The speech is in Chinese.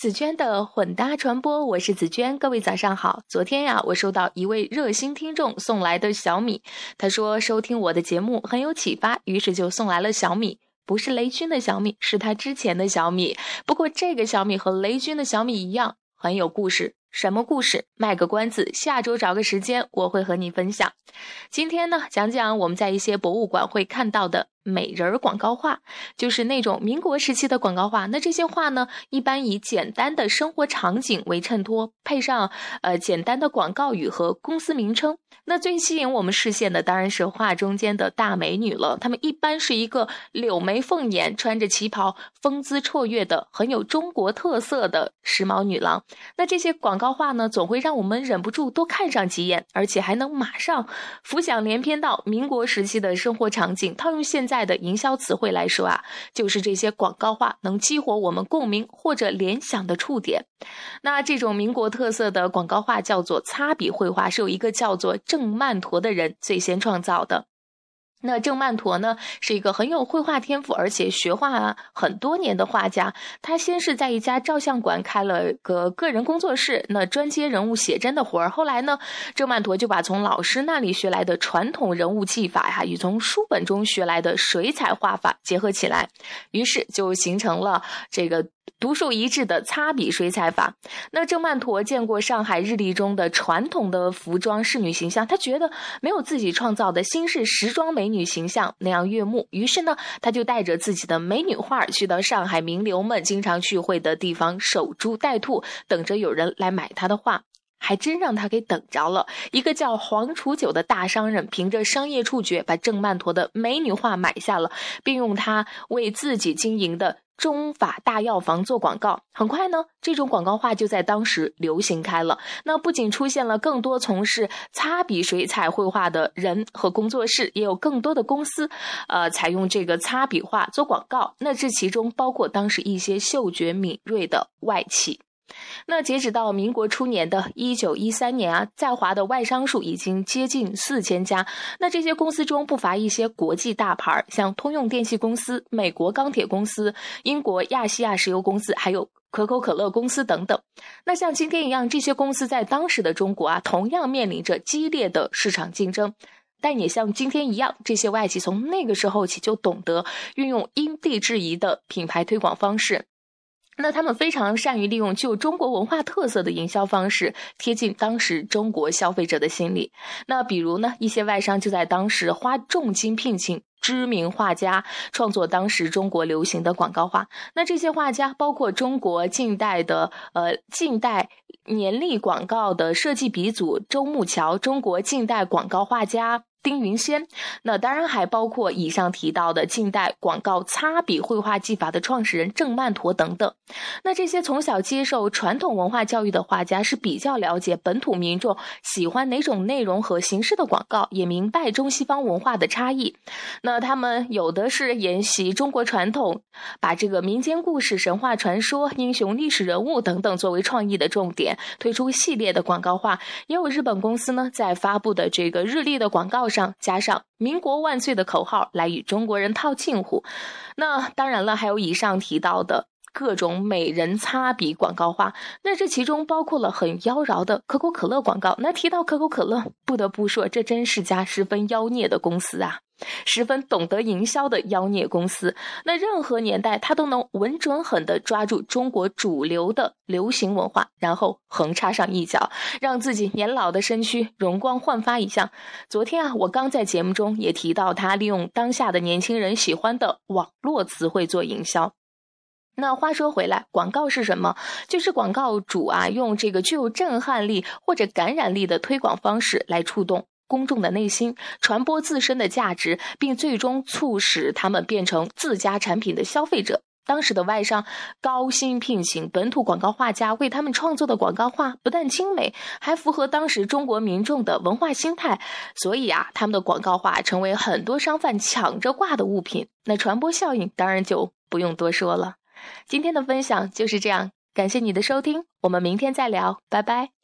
紫娟的混搭传播，我是紫娟，各位早上好。昨天呀，我收到一位热心听众送来的小米，他说收听我的节目很有启发，于是就送来了小米，不是雷军的小米，是他之前的小米。不过这个小米和雷军的小米一样，很有故事。什么故事？卖个关子，下周找个时间我会和你分享。今天呢，讲讲我们在一些博物馆会看到的。美人儿广告画就是那种民国时期的广告画。那这些画呢，一般以简单的生活场景为衬托，配上呃简单的广告语和公司名称。那最吸引我们视线的当然是画中间的大美女了。她们一般是一个柳眉凤眼，穿着旗袍，风姿绰约的，很有中国特色的时髦女郎。那这些广告画呢，总会让我们忍不住多看上几眼，而且还能马上浮想联翩到民国时期的生活场景。套用现在的营销词汇来说啊，就是这些广告话能激活我们共鸣或者联想的触点。那这种民国特色的广告画叫做擦笔绘画，是由一个叫做郑曼陀的人最先创造的。那郑曼陀呢，是一个很有绘画天赋，而且学画很多年的画家。他先是在一家照相馆开了个个人工作室，那专接人物写真的活儿。后来呢，郑曼陀就把从老师那里学来的传统人物技法呀，与从书本中学来的水彩画法结合起来，于是就形成了这个。独树一帜的擦笔水彩法。那郑曼陀见过上海日历中的传统的服装仕女形象，他觉得没有自己创造的新式时装美女形象那样悦目。于是呢，他就带着自己的美女画去到上海名流们经常聚会的地方守株待兔，等着有人来买他的画。还真让他给等着了。一个叫黄楚九的大商人，凭着商业触觉，把郑曼陀的美女画买下了，并用它为自己经营的中法大药房做广告。很快呢，这种广告画就在当时流行开了。那不仅出现了更多从事擦笔水彩绘画的人和工作室，也有更多的公司，呃，采用这个擦笔画做广告。那这其中包括当时一些嗅觉敏锐的外企。那截止到民国初年的一九一三年啊，在华的外商数已经接近四千家。那这些公司中不乏一些国际大牌，像通用电气公司、美国钢铁公司、英国亚细亚石油公司，还有可口可乐公司等等。那像今天一样，这些公司在当时的中国啊，同样面临着激烈的市场竞争。但也像今天一样，这些外企从那个时候起就懂得运用因地制宜的品牌推广方式。那他们非常善于利用具有中国文化特色的营销方式，贴近当时中国消费者的心理。那比如呢，一些外商就在当时花重金聘请知名画家，创作当时中国流行的广告画。那这些画家包括中国近代的呃近代年历广告的设计鼻祖周慕桥，中国近代广告画家。丁云仙，那当然还包括以上提到的近代广告擦笔绘画技法的创始人郑曼陀等等。那这些从小接受传统文化教育的画家是比较了解本土民众喜欢哪种内容和形式的广告，也明白中西方文化的差异。那他们有的是沿袭中国传统，把这个民间故事、神话传说、英雄历史人物等等作为创意的重点，推出系列的广告画。也有日本公司呢，在发布的这个日历的广告。上加上“民国万岁”的口号来与中国人套近乎，那当然了，还有以上提到的各种美人擦笔广告话，那这其中包括了很妖娆的可口可乐广告。那提到可口可乐，不得不说，这真是家十分妖孽的公司啊。十分懂得营销的妖孽公司，那任何年代他都能稳准狠地抓住中国主流的流行文化，然后横插上一脚，让自己年老的身躯容光焕发一下。昨天啊，我刚在节目中也提到，他利用当下的年轻人喜欢的网络词汇做营销。那话说回来，广告是什么？就是广告主啊，用这个具有震撼力或者感染力的推广方式来触动。公众的内心，传播自身的价值，并最终促使他们变成自家产品的消费者。当时的外商高薪聘请本土广告画家为他们创作的广告画，不但精美，还符合当时中国民众的文化心态。所以啊，他们的广告画成为很多商贩抢着挂的物品。那传播效应当然就不用多说了。今天的分享就是这样，感谢你的收听，我们明天再聊，拜拜。